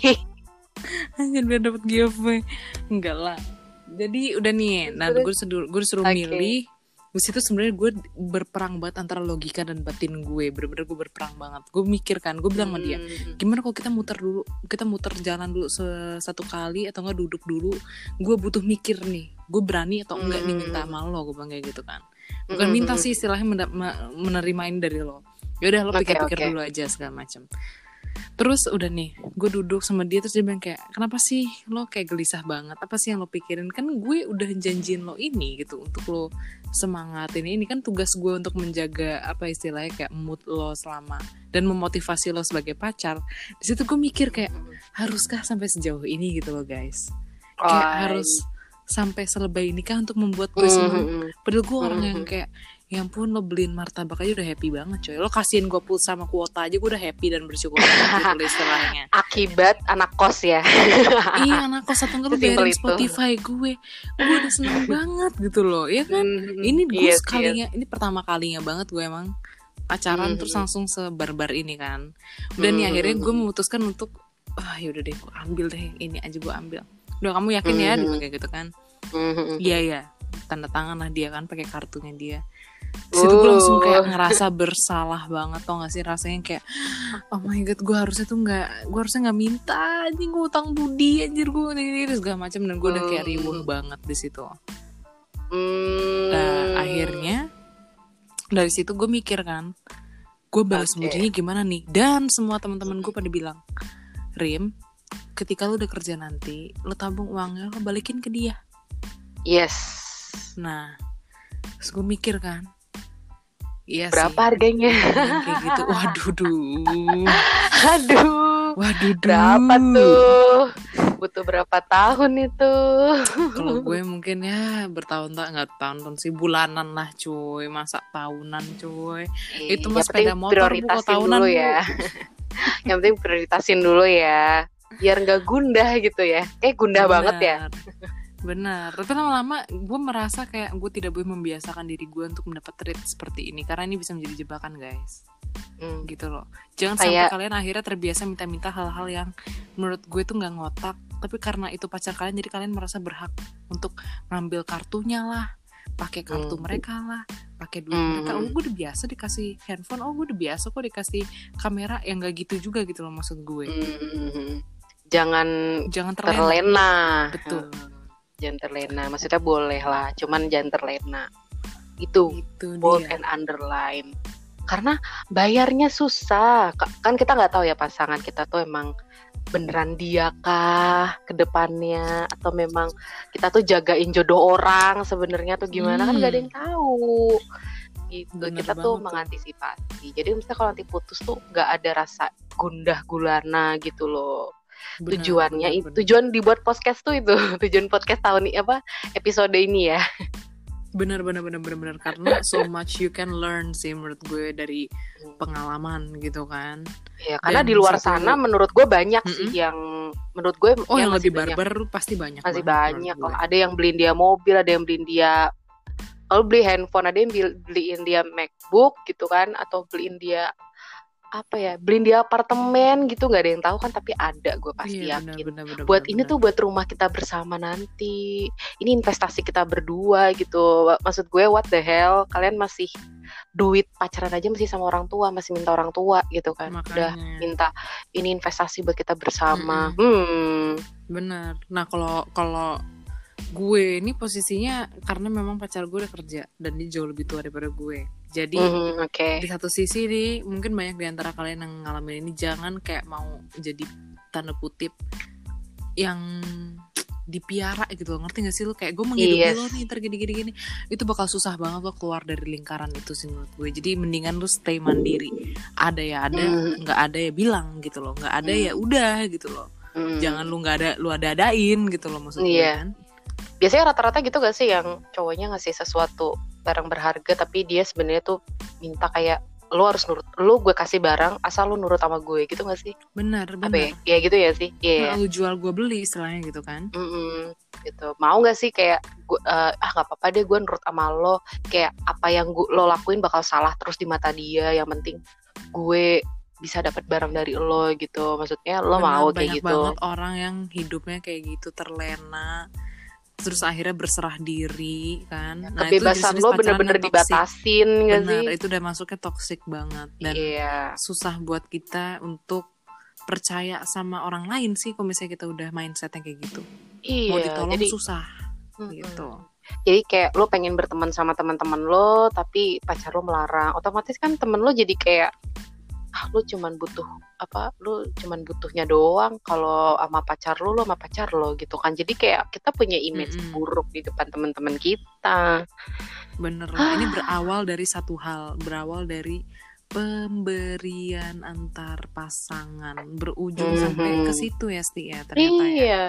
[LAUGHS] Anjir biar dapet giveaway Enggak lah Jadi udah nih Nah Terus? gue disuruh, gue disuruh Oke. milih Di situ sebenarnya gue berperang banget antara logika dan batin gue Bener-bener gue berperang banget Gue mikir kan Gue bilang sama dia Hmm. Gimana kalau kita muter dulu Kita muter jalan dulu satu kali Atau enggak duduk dulu Gue butuh mikir nih Gue berani atau enggak nih Hmm. minta sama lo Gue bilang kayak gitu kan Bukan Hmm, minta hmm, sih istilahnya menda- me- menerima ini dari lo Yaudah lo pikir-pikir oke. dulu aja segala macam Terus udah nih, gue duduk sama dia terus dia bilang kayak, kenapa sih lo kayak gelisah banget? Apa sih yang lo pikirin? Kan gue udah janjiin lo ini gitu untuk lo semangatin ini kan tugas gue untuk menjaga apa istilahnya kayak mood lo selama dan memotivasi lo sebagai pacar. Di situ gue mikir kayak haruskah sampai sejauh ini gitu loh guys? Kayak Oh, harus sampai selebay ini kah untuk membuat gue Mhm, senang? mhm. Padahal gue orang yang kayak Ya ampun lo beliin martabak aja udah happy banget coy Lo kasihin gue pulsa sama kuota aja gue udah happy dan bersyukur banget gitu [LAUGHS] istilahnya Akibat anak kos ya. [LAUGHS] Iya anak kos atau enggak lo bayarin itu. Spotify gue Gue udah seneng [LAUGHS] banget gitu loh Ya kan Mhm. Ini gue Yes, yes. sekalinya Ini pertama kalinya banget gue emang Pacaran Mhm. terus langsung sebarbar ini kan Udah nih Mhm. akhirnya gue memutuskan untuk Ah yaudah deh gue ambil deh Ini aja gue ambil Udah kamu yakin ya. Dia bilang kayak gitu kan. Iya ya, tanda tangan lah dia kan pakai kartunya dia. Situ gue langsung kayak Uh. ngerasa bersalah banget tau gak sih rasanya kayak oh my god gue harusnya tuh nggak gue harusnya nggak minta anjing gue utang budi anjir gue ini ini segala macam dan gue udah kayak Hmm. riuh banget di situ. Hmm. Nah akhirnya dari situ gue mikir kan gue balas Oke. budinya gimana nih dan semua teman-teman gue pada bilang Rim ketika lu udah kerja nanti lu tabung uangnya lu balikin ke dia Yes. Nah, terus gue mikir kan, iya Berapa sih. harganya? Yang kayak gitu. [LAUGHS] Waduh, duh. Aduh. Waduh, duh. Berapa tuh? Butuh berapa tahun itu? Kalau gue mungkin ya bertahun-tahun nggak tahun-tahun sih bulanan lah cuy, masa tahunan cuy. Itu mah Yang sepeda motor, Bu, kok prioritasin tahunan, dulu ya. Yang penting prioritasin dulu ya. Biar nggak gundah gitu ya. Eh gundah banget ya. Benar. Tapi lama-lama gue merasa kayak gue tidak boleh membiasakan diri gue untuk mendapat treat seperti ini karena ini bisa menjadi jebakan guys. Hmm. gitu loh. Jangan Kayak- sampai kalian akhirnya terbiasa minta-minta hal-hal yang menurut gue tuh nggak ngotak. Tapi karena itu pacar kalian, jadi kalian merasa berhak untuk ngambil kartunya lah, pakai kartu Hmm. mereka lah, pakai duit Hmm. mereka. Oh, gue udah biasa dikasih handphone. Oh, gue udah biasa kok dikasih kamera yang gak gitu juga gitu loh maksud gue. Hmm. Jangan Jangan terlena. terlena. Betul. Hmm. Jangan terlena. Maksudnya boleh lah, cuman jangan terlena. Itu Itu bold dia. and underline. Karena bayarnya susah. Ka- Kan kita nggak tahu ya pasangan kita tuh emang beneran dia kah ke depannya atau memang kita tuh jagain jodoh orang sebenarnya tuh gimana kan nggak ada yang tahu gitu Bener kita tuh tuh. mengantisipasi jadi misalnya kalau nanti putus tuh nggak ada rasa gundah gulana gitu loh Benar, tujuannya benar, itu tujuan dibuat podcast tuh itu [LAUGHS] tujuan podcast tahun ini apa episode ini ya benar benar benar benar benar karena [LAUGHS] so much you can learn sih menurut gue dari pengalaman gitu kan ya karena Dan di luar sana menurut gue banyak sih Mm-mm. yang menurut gue oh ya yang masih lebih banyak. barbar pasti banyak masih banget banyak gue. ada yang beliin dia mobil ada yang beliin dia kalau beli handphone ada yang beliin dia MacBook gitu kan atau beliin dia apa ya beliin dia apartemen gitu nggak ada yang tahu kan tapi ada gue pasti iya, yakin. benar, benar, benar, buat benar, ini benar. tuh buat rumah kita bersama nanti. Ini investasi kita berdua gitu. Maksud gue what the hell? Kalian masih duit pacaran aja masih sama orang tua masih minta orang tua gitu kan. Udah makanya. minta ini investasi buat kita bersama. Hmm. Benar. Nah kalau kalau gue ini posisinya karena memang pacar gue udah kerja dan dia jauh lebih tua daripada gue. Jadi mhm, oke. di satu sisi nih mungkin banyak di antara kalian yang ngalamin ini jangan kayak mau jadi tanda kutip yang dipiara gitu loh. Ngerti gak sih lo kayak gue menghidupi Yes. lo nih ntar gini gini gini itu bakal susah banget lo keluar dari lingkaran itu sih menurut gue. Jadi mendingan lo stay mandiri. Ada ya ada Hmm. nggak ada ya bilang gitu loh. Nggak ada ya udah gitu loh. Hmm. jangan lu nggak ada lu ada adain gitu loh maksudnya Iya. kan biasanya rata-rata gitu gak sih yang cowoknya ngasih sesuatu barang berharga tapi dia sebenarnya tuh minta kayak lo harus nurut lo gue kasih barang asal lo nurut sama gue gitu gak sih? Benar apa benar. ya? Ya gitu ya sih? Iya. Nah, lu jual gue beli istilahnya gitu kan. Mm-mm, gitu. Mau gak sih kayak gua, eh, ah nggak apa-apa deh gue nurut sama lo. Kayak apa yang gua, lo lakuin bakal salah terus di mata dia yang penting gue bisa dapat barang dari lo gitu. Maksudnya lo Benar, mau banyak kayak gitu. banget orang yang hidupnya kayak gitu terlena terus akhirnya berserah diri kan. Nah, itu kebebasan jenis-jenis lo bener-bener dibatasin gak benar sih? itu udah masuknya toxic banget. Dan iya. susah buat kita untuk percaya sama orang lain sih kalau misalnya kita udah mindsetnya kayak gitu. Iya mau ditolong jadi susah Mm-mm. gitu. Jadi kayak lo pengen berteman sama teman-teman lo tapi pacar lo melarang. Otomatis kan temen lo jadi kayak ah lo cuman butuh apa lo cuman butuhnya doang kalau sama pacar lo lo sama pacar lo gitu kan jadi kayak kita punya image Mm-mm. buruk di depan teman-teman kita Bener lah, ini berawal dari satu hal, berawal dari pemberian antar pasangan, berujung Mhm. sampai ke situ ya, Sti ya ternyata ya. iya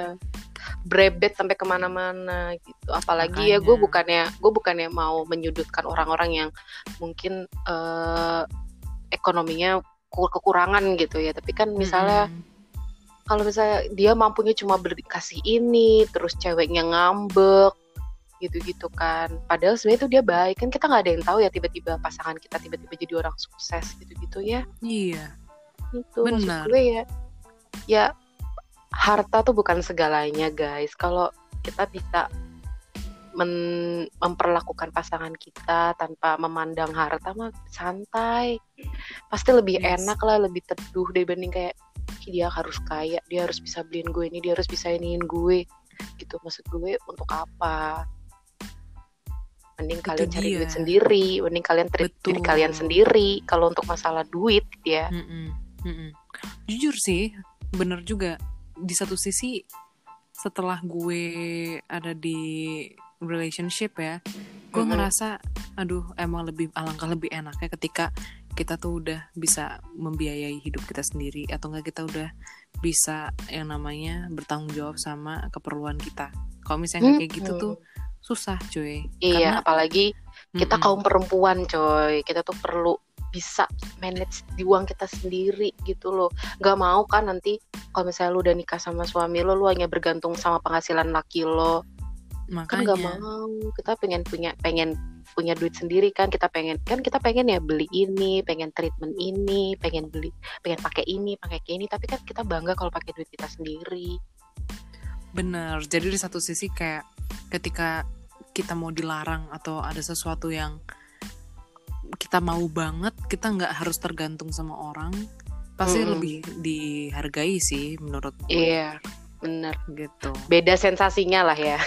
brebet sampai ke mana-mana gitu apalagi ya Makanya. gue bukannya gue bukannya mau menyudutkan orang-orang yang mungkin eh, ekonominya ku- kekurangan gitu ya. Tapi kan misalnya Mm-mm. kalau misalnya dia mampunya cuma beli kasih ini terus ceweknya ngambek gitu-gitu kan. Padahal sebenarnya itu dia baik. Kan kita nggak ada yang tahu ya tiba-tiba pasangan kita tiba-tiba jadi orang sukses gitu-gitu ya. Iya, itu maksud Benar. gue ya ya harta tuh bukan segalanya guys. Kalau kita bisa men- memperlakukan pasangan kita tanpa memandang harta mah santai pasti lebih Yes. enak lah lebih teduh dibanding kayak "Ih, dia harus kaya dia harus bisa beliin gue ini dia harus bisa iniin gue gitu maksud gue untuk apa mending Itu kalian cari dia. duit sendiri mending kalian treat diri Betul. kalian sendiri kalau untuk masalah duit ya Mm-mm, mm-mm. Jujur sih, bener juga. Di satu sisi, setelah gue ada di relationship ya, gue Mm-mm. ngerasa, aduh emang lebih alangkah lebih enaknya ketika kita tuh udah bisa membiayai hidup kita sendiri atau enggak kita udah bisa yang namanya bertanggung jawab sama keperluan kita. Kalau misalnya nggak kayak gitu tuh susah cuy. Iya, apalagi kita Mm-mm. kaum perempuan, coy. Kita tuh perlu bisa manage di uang kita sendiri gitu loh. Gak mau kan nanti kalau misalnya lu udah nikah sama suami lo, lu hanya bergantung sama penghasilan laki lo. Kan makanya. gak mau. Kita pengen punya pengen punya duit sendiri kan. Kita pengen kan kita pengen ya beli ini pengen treatment ini pengen beli pengen pakai ini pakai ini. Tapi kan kita bangga kalau pakai duit kita sendiri. Bener, jadi di satu sisi kayak ketika kita mau dilarang atau ada sesuatu yang kita mau banget, kita nggak harus tergantung sama orang, pasti Mm-mm. lebih dihargai sih menurut gue. Iya bener. Gitu. beda sensasinya lah ya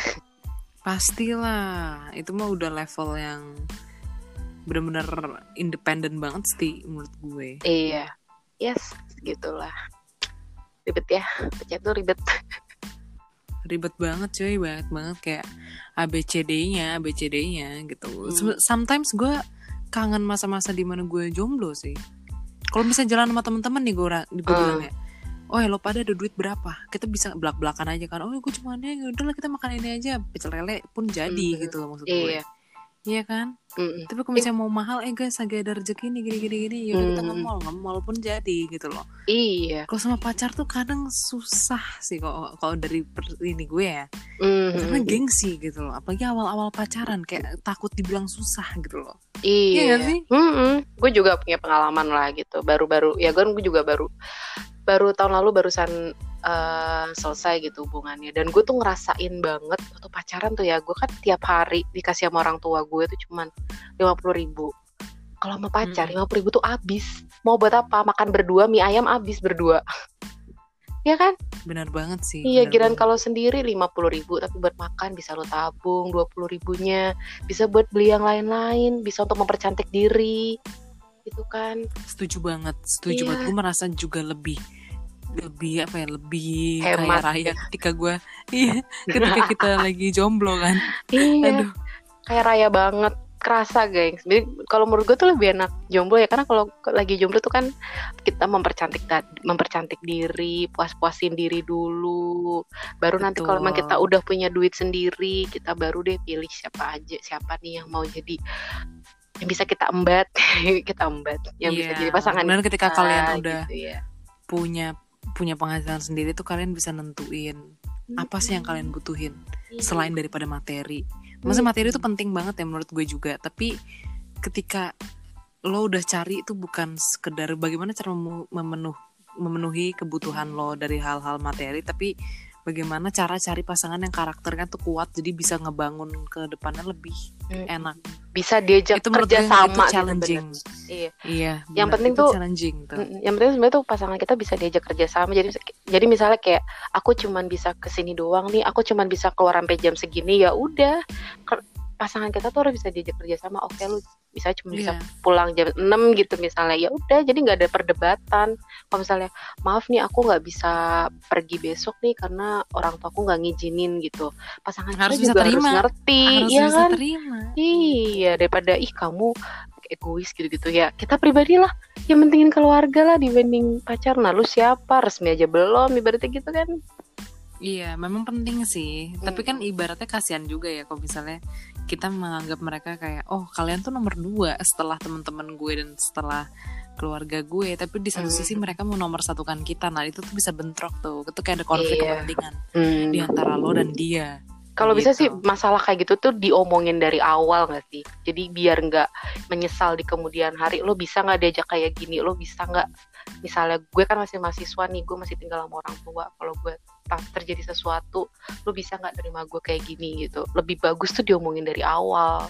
Pastilah, itu mah udah level yang bener-bener independen banget sih menurut gue. Iya, yes, gitulah. Ribet ya, pecah tuh ribet. [LAUGHS] Ribet banget cuy, banget banget kayak ABCD-nya, ABCD-nya gitu. Hmm. Sometimes gue kangen masa-masa di mana gue jomblo sih. Kalau misalnya jalan sama temen-temen nih gue gue Hmm. bilang ya, oh ya lo pada ada duit berapa? Kita bisa belak-belakan aja kan. Oh gue cuma ya udahlah kita makan ini aja, pecel lele pun jadi Hmm. gitu loh maksud gue. Iya, Iya kan? Mm-mm. Tapi kalau misalnya mau mahal, eh guys lagi ada rezeki nih gini-gini gini, yaudah kita Hmm. nge-mall, nge-mall pun jadi gitu loh. iya Kalau sama pacar tuh kadang susah sih kalau kalau dari per- ini gue ya, Mhm. karena gengsi gitu loh. Apalagi awal-awal pacaran kayak takut dibilang susah gitu loh. Iya Iya sih? Gue juga punya pengalaman lah gitu. Baru-baru ya gue gue juga baru baru tahun lalu barusan eh, selesai gitu hubungannya. Dan gue tuh ngerasain banget waktu pacaran tuh ya. Gue kan tiap hari dikasih sama orang tua gue tuh cuman lima puluh ribu. Kalau sama pacar Mm-mm. lima puluh ribu tuh abis. Mau buat apa? Makan berdua mie ayam abis berdua. [LAUGHS] ya kan? Benar banget sih. Iya, giran kalau sendiri lima puluh ribu, tapi buat makan bisa lo tabung dua puluh ribunya, bisa buat beli yang lain-lain, bisa untuk mempercantik diri, gitu kan? Setuju banget, setuju Iya. banget. Gue merasa juga lebih lebih apa ya lebih Hemat. kaya raya ketika gue iya ketika [LAUGHS] kita lagi jomblo kan Iya, aduh kayak raya banget, kerasa gengs. Jadi kalau menurut gue tuh lebih enak jomblo ya, karena kalau lagi jomblo tuh kan kita mempercantik mempercantik diri, puas-puasin diri dulu, baru nanti kalau memang Betul. kita udah punya duit sendiri, kita baru deh pilih siapa aja, siapa nih yang mau jadi yang bisa kita embat, [LAUGHS] kita embat, yang bisa Iya, jadi pasangan benar ketika kita, kalian udah gitu ya. punya punya penghasilan sendiri tuh kalian bisa nentuin apa sih yang kalian butuhin Iya. selain daripada materi. Maksudnya materi itu penting banget ya menurut gue juga, tapi ketika lo udah cari itu bukan sekedar bagaimana cara memenuh memenuhi kebutuhan lo dari hal-hal materi, tapi bagaimana cara cari pasangan yang karakternya tuh kuat jadi bisa ngebangun ke depannya lebih Mm. enak. bisa diajak Itu kerja sama itu gitu, challenging. bener. Iya. Iya. Yang benar, penting itu tuh- challenging tuh. Yang penting sebenarnya tuh pasangan kita bisa diajak kerja sama. Jadi jadi misalnya kayak aku cuman bisa ke sini doang nih, aku cuman bisa keluar sampai jam segini ya udah. Pasangan kita tuh harus bisa diajak kerja sama. Oke lu bisa cuma bisa Iya. pulang jam 6 gitu misalnya. Ya udah jadi nggak ada perdebatan. Kalau misalnya maaf nih aku nggak bisa pergi besok nih karena orang tua aku nggak ngizinin gitu. Pasangan Harus kita bisa juga harus terima. ngerti, Harus iya bisa kan? terima. Iya, daripada ih kamu egois gitu-gitu ya. Kita pribadi lah yang pentingin keluarga lah dibanding pacar. Nah, lu siapa? Resmi aja belum ibaratnya gitu kan. Iya, memang penting sih. Tapi kan ibaratnya kasihan juga ya kalau misalnya kita menganggap mereka kayak, oh kalian tuh nomor dua setelah teman-teman gue dan setelah keluarga gue. Tapi di satu Hmm. sisi mereka mau nomor satukan kita. Nah itu tuh bisa bentrok tuh. Itu kayak ada konflik Iya. kepentingan Hmm. di antara lo dan dia. Kalau bisa sih gitu. masalah kayak gitu tuh diomongin dari awal gak sih? Jadi biar nggak menyesal di kemudian hari. Lo bisa nggak diajak kayak gini? Lo bisa nggak? Misalnya gue kan masih mahasiswa nih, gue masih tinggal sama orang tua. Kalau gue pas terjadi sesuatu, lo bisa nggak terima gue kayak gini gitu? Lebih bagus tuh diomongin dari awal.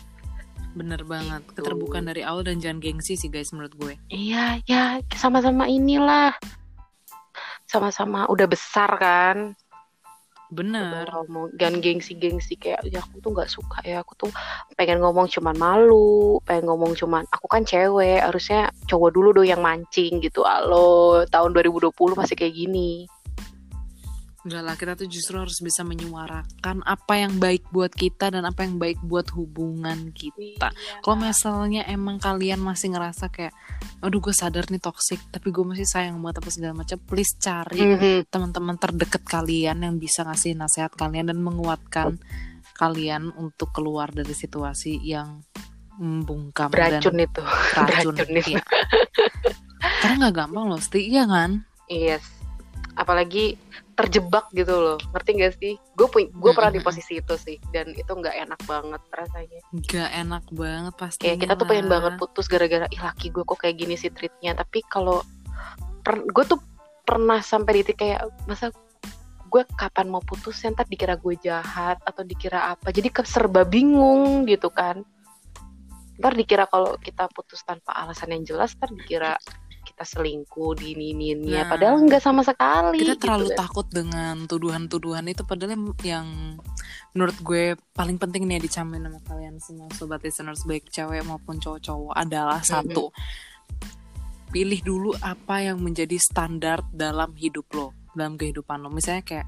Bener banget. Gitu. Keterbukaan dari awal dan jangan gengsi sih guys menurut gue. Iya, ya sama-sama inilah. Sama-sama udah besar kan. Bener. Ngomong dan gengsi-gengsi kayak ya aku tuh nggak suka ya. Aku tuh pengen ngomong cuman malu, pengen ngomong cuman aku kan cewek, harusnya cowok dulu dong yang mancing gitu. Halo, tahun 2020 masih kayak gini. Enggak lah, kita tuh justru harus bisa menyuarakan apa yang baik buat kita dan apa yang baik buat hubungan kita. Kalau misalnya emang kalian masih ngerasa kayak, aduh gue sadar nih toxic, tapi gue masih sayang banget apa segala macam, please cari Mhm. teman-teman terdekat kalian yang bisa ngasih nasihat kalian dan menguatkan kalian untuk keluar dari situasi yang membungkam Beracun dan itu. racun. beracun itu. Iya. Karena nggak gampang loh, Sti, iya kan? Yes. Apalagi terjebak gitu loh. Ngerti gak sih? Gue gue pernah di posisi itu sih dan itu nggak enak banget rasanya. Gak enak banget pasti. kayak kita tuh pengen banget putus gara-gara ih laki gue kok kayak gini sih treatnya tapi kalau gue tuh pernah sampai di titik kayak masa gue kapan mau putus ntar dikira gue jahat atau dikira apa jadi serba bingung gitu kan ntar dikira kalau kita putus tanpa alasan yang jelas ntar dikira kita selingkuh di ini Nah. padahal nggak sama sekali kita terlalu gitu kan. takut dengan tuduhan-tuduhan itu padahal yang, yang menurut gue paling penting nih dicamin sama kalian semua sobat listeners baik cewek maupun cowok-cowok adalah satu pilih dulu apa yang menjadi standar dalam hidup lo dalam kehidupan lo misalnya kayak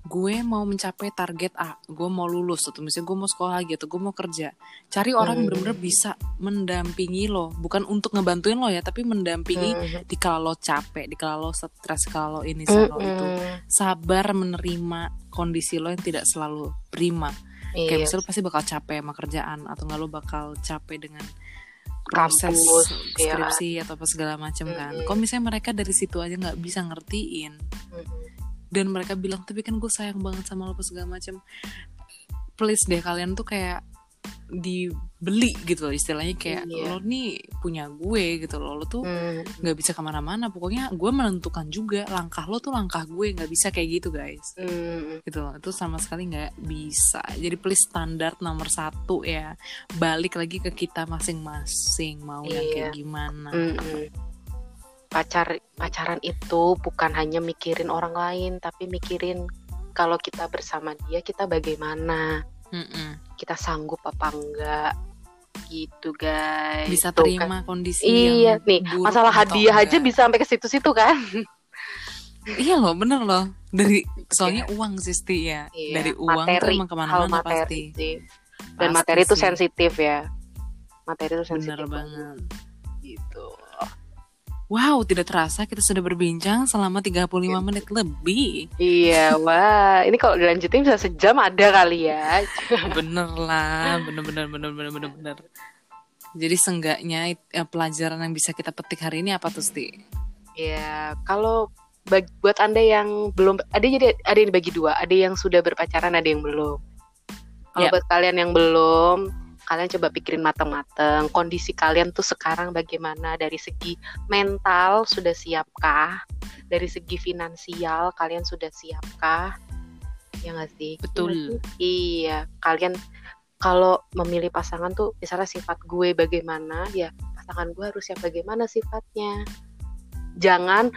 gue mau mencapai target A gue mau lulus atau misalnya gue mau sekolah lagi atau gue mau kerja cari orang yang Hmm. benar-benar bisa mendampingi lo bukan untuk ngebantuin lo ya tapi mendampingi Mhm. di kalau lo capek, di kalau lo stres, kalau ini, kalau itu. Sabar menerima kondisi lo yang tidak selalu prima. kayak Iya, misalnya lu pasti bakal capek sama kerjaan atau nggak lu bakal capek dengan proses kampus, ya. skripsi atau apa segala macam kan Mm-mm. kalau misalnya mereka dari situ aja nggak bisa ngertiin Mm-mm. Dan mereka bilang tapi kan gue sayang banget sama lo segala macam please deh kalian tuh kayak dibeli gitu loh istilahnya kayak Iya. lo nih punya gue gitu loh lo tuh Hmm. nggak bisa ke mana-mana pokoknya gue menentukan juga langkah lo tuh langkah gue nggak bisa kayak gitu guys Hmm. gitu loh itu sama sekali nggak bisa jadi please standar nomor satu ya balik lagi ke kita masing-masing mau yang Iya. kayak gimana Mm-mm. Pacar pacaran itu bukan hanya mikirin orang lain tapi mikirin kalau kita bersama dia kita bagaimana? Mm-mm. kita sanggup apa enggak? Gitu guys. Bisa Tuh terima kondisi iya yang nih buruk masalah hadiah aja enggak. bisa sampai ke situ-situ kan? Iya loh bener loh. Dari soalnya uang sih Sti, ya. Iya, dari uang tuh materi, emang hal ke mana-mana materi pasti sih. dan Pasti materi itu sensitif ya. Materi itu sensitif bener banget. gitu wow tidak terasa kita sudah berbincang selama 35 menit lebih iya wah ini kalau dilanjutin bisa sejam ada kali ya [LAUGHS] bener lah bener bener bener bener bener bener jadi senggaknya eh, pelajaran yang bisa kita petik hari ini apa tuh Sti? Ya, kalau bag- buat anda yang belum ada jadi ada yang dibagi dua, ada yang sudah berpacaran, ada yang belum. Kalau Ya. buat kalian yang belum, kalian coba pikirin mateng-mateng kondisi kalian tuh sekarang bagaimana dari segi mental sudah siapkah? Dari segi finansial kalian sudah siapkah? Ya nggak sih? Betul. Iya? Iya, kalian kalau memilih pasangan tuh misalnya sifat gue bagaimana, ya pasangan gue harus yang bagaimana sifatnya. Jangan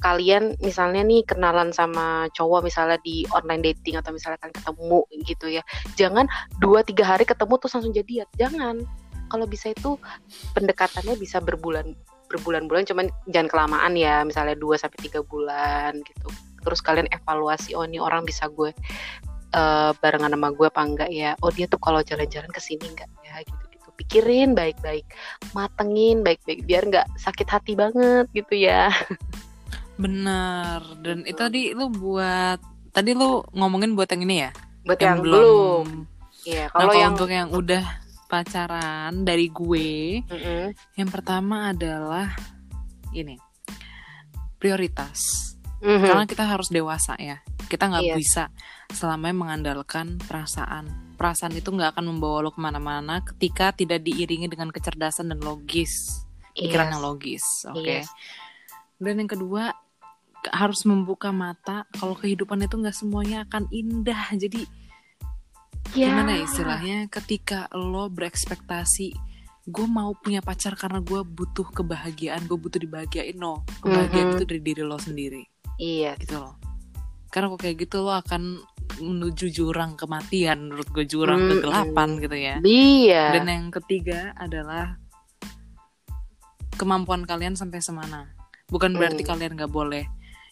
kalian misalnya nih kenalan sama cowok misalnya di online dating atau misalnya kalian ketemu gitu ya. Jangan dua tiga hari ketemu terus langsung jadian. Jangan. Kalau bisa itu pendekatannya bisa berbulan berbulan-bulan cuman jangan kelamaan ya misalnya 2 sampai tiga bulan gitu. Terus kalian evaluasi oh ini orang bisa gue eh, barengan sama gue apa enggak ya oh dia tuh kalau jalan-jalan ke sini enggak ya gitu-gitu pikirin baik-baik matengin baik-baik biar nggak sakit hati banget gitu ya. Bener dan itu tadi lu buat tadi lu ngomongin buat yang ini ya? Buat yang, belum. Iya Nah, kalau kalau yang untuk yang udah pacaran dari gue Mm-mm. yang pertama adalah ini prioritas. Mhm. karena kita harus dewasa ya. Kita nggak Iya. bisa selamanya mengandalkan perasaan perasaan itu nggak akan membawa lo ke mana-mana ketika tidak diiringi dengan kecerdasan dan logis pikiran Yes. yang logis oke Yes. dan yang kedua ke- harus membuka mata kalau kehidupan itu nggak semuanya akan indah jadi Ya. gimana ya istilahnya ketika lo berekspektasi gue mau punya pacar karena gue butuh kebahagiaan gue butuh dibahagiain no kebahagiaan Mhm. itu dari diri lo sendiri iya gitu loh karena kok kayak gitu lo akan menuju jurang kematian menurut gue jurang Mm-mm. kegelapan gitu ya iya dan yang ketiga adalah kemampuan kalian sampai semana bukan berarti Mm. kalian nggak boleh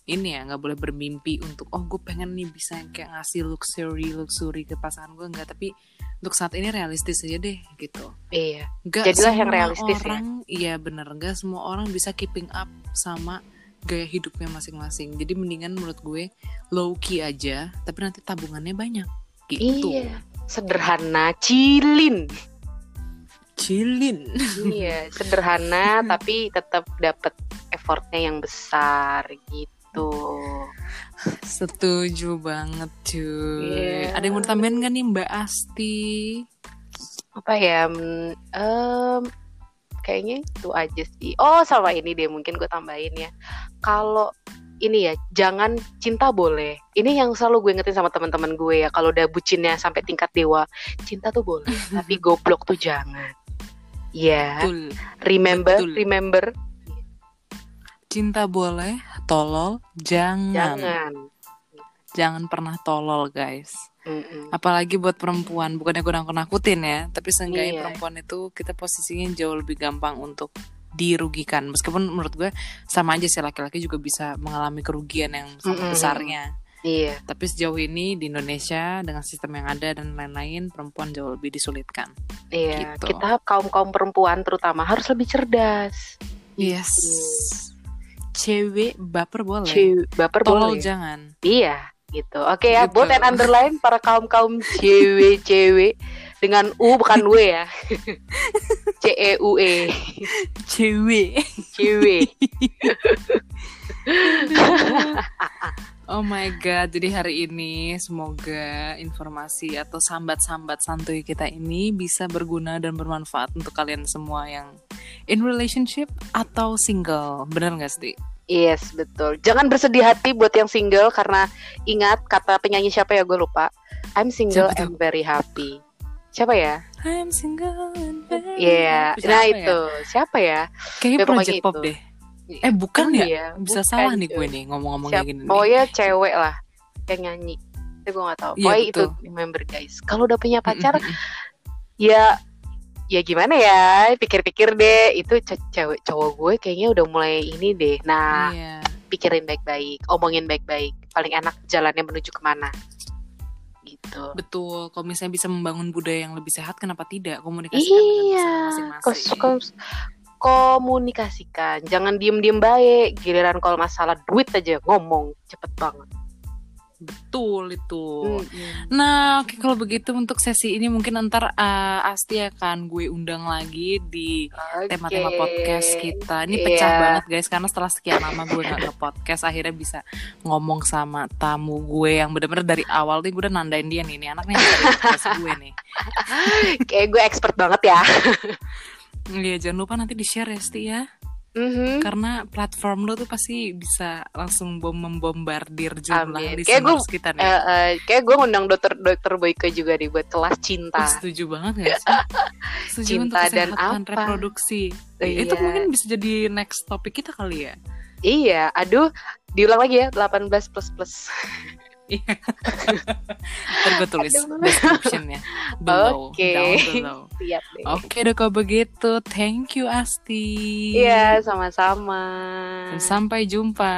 ini ya nggak boleh bermimpi untuk oh gue pengen nih bisa yang kayak ngasih luxury luxury ke pasangan gue nggak tapi untuk saat ini realistis aja deh gitu iya Nggak Jadilah yang realistis ya. orang, iya bener nggak semua orang bisa keeping up sama gaya hidupnya masing-masing. Jadi mendingan menurut gue low key aja tapi nanti tabungannya banyak. Gitu. Iya. Sederhana cilin. Chillin iya sederhana [LAUGHS] tapi tetap dapat effortnya yang besar gitu. Setuju banget cuy. Iya. Ada yang mau tambahin gak nih Mbak Asti? apa ya em, kayaknya itu aja sih. Oh sama ini deh mungkin gue tambahin ya. Kalau ini ya jangan cinta boleh. Ini yang selalu gue ingetin sama teman-teman gue ya kalau udah bucinnya sampai tingkat dewa cinta tuh boleh [LAUGHS] tapi goblok tuh jangan. Ya Betul. Remember betul. remember. Cinta boleh, tolol jangan. Jangan, jangan pernah tolol guys Mm-mm. Apalagi buat perempuan Bukannya gue nakut-nakutin ya Tapi seenggaknya Iya. perempuan itu Kita posisinya jauh lebih gampang untuk dirugikan Meskipun menurut gue Sama aja sih laki-laki juga bisa mengalami kerugian yang Mm-mm. besarnya iya Tapi sejauh ini di Indonesia Dengan sistem yang ada dan lain-lain Perempuan jauh lebih disulitkan iya Gitu. kita kaum kaum perempuan terutama harus lebih cerdas Yes. Cewek baper boleh. Cuy, baper Tolol boleh jangan. iya gitu. Oke ya, Gitu. bold and underline para kaum kaum cewek-cewek dengan U bukan W ya. [LAUGHS] C E U E Cewek. cewek. Oh my god, jadi hari ini semoga informasi atau sambat-sambat santuy kita ini bisa berguna dan bermanfaat untuk kalian semua yang in relationship atau single. Bener gak sih? Yes, betul. Jangan bersedih hati buat yang single karena ingat kata penyanyi siapa ya gue lupa. I'm single Siapa and very happy. Siapa ya? I'm single and very Iya, happy. nah itu. Siapa ya? Kayaknya Ya, Project Pop itu. deh. Eh bukan Oh ya? iya, Bisa bukan, salah nih gue nih ngomong-ngomong kayak gini. nih. Pokoknya cewek lah yang nyanyi. Itu gue gak tahu. Iya, Pokoknya itu member guys. Kalau udah punya pacar, Mm-mm. ya ya gimana ya? Pikir-pikir deh. Itu ce- cewek cowok gue kayaknya udah mulai ini deh. Nah, Iya. pikirin baik-baik, omongin baik-baik. Paling enak jalannya menuju ke mana? Gitu. Betul, kalau misalnya bisa membangun budaya yang lebih sehat, kenapa tidak? Komunikasikan Iya, masing-masing. komunikasikan, jangan diem-diem baik. Giliran kalau masalah duit aja ngomong cepet banget. Betul itu. Mm-mm. Nah, oke kalau begitu untuk sesi ini mungkin ntar uh, Asti akan gue undang lagi di tema-tema podcast kita. Ini pecah Iya. banget guys karena setelah sekian lama gue nggak nge-podcast akhirnya bisa ngomong sama tamu gue yang bener-bener dari awal nih gue udah nandain dia nih, nih dari podcast gue nih. [LAUGHS] Kayak gue expert banget ya. Iya, jangan lupa nanti di-share ya Sti ya. Mhm. Karena platform lo tuh pasti bisa langsung bom membombardir jumlah Amin. Kayak gue- listeners kita nih. Eh, eh, kayak gue ngundang dokter dokter Boyke juga nih buat kelas Oh, cinta. setuju banget gak sih? [LAUGHS] Setuju Cinta untuk dan apa? reproduksi. Iya. Itu mungkin bisa jadi next topik kita kali ya. Iya, aduh, diulang lagi ya 18 plus plus. [LAUGHS] [LAUGHS] Ntar gue tulis descriptionnya below, Oke. below. [LAUGHS] Siap deh. Oke deh kalau begitu, thank you Asti. Iya, sama-sama. Dan sampai jumpa.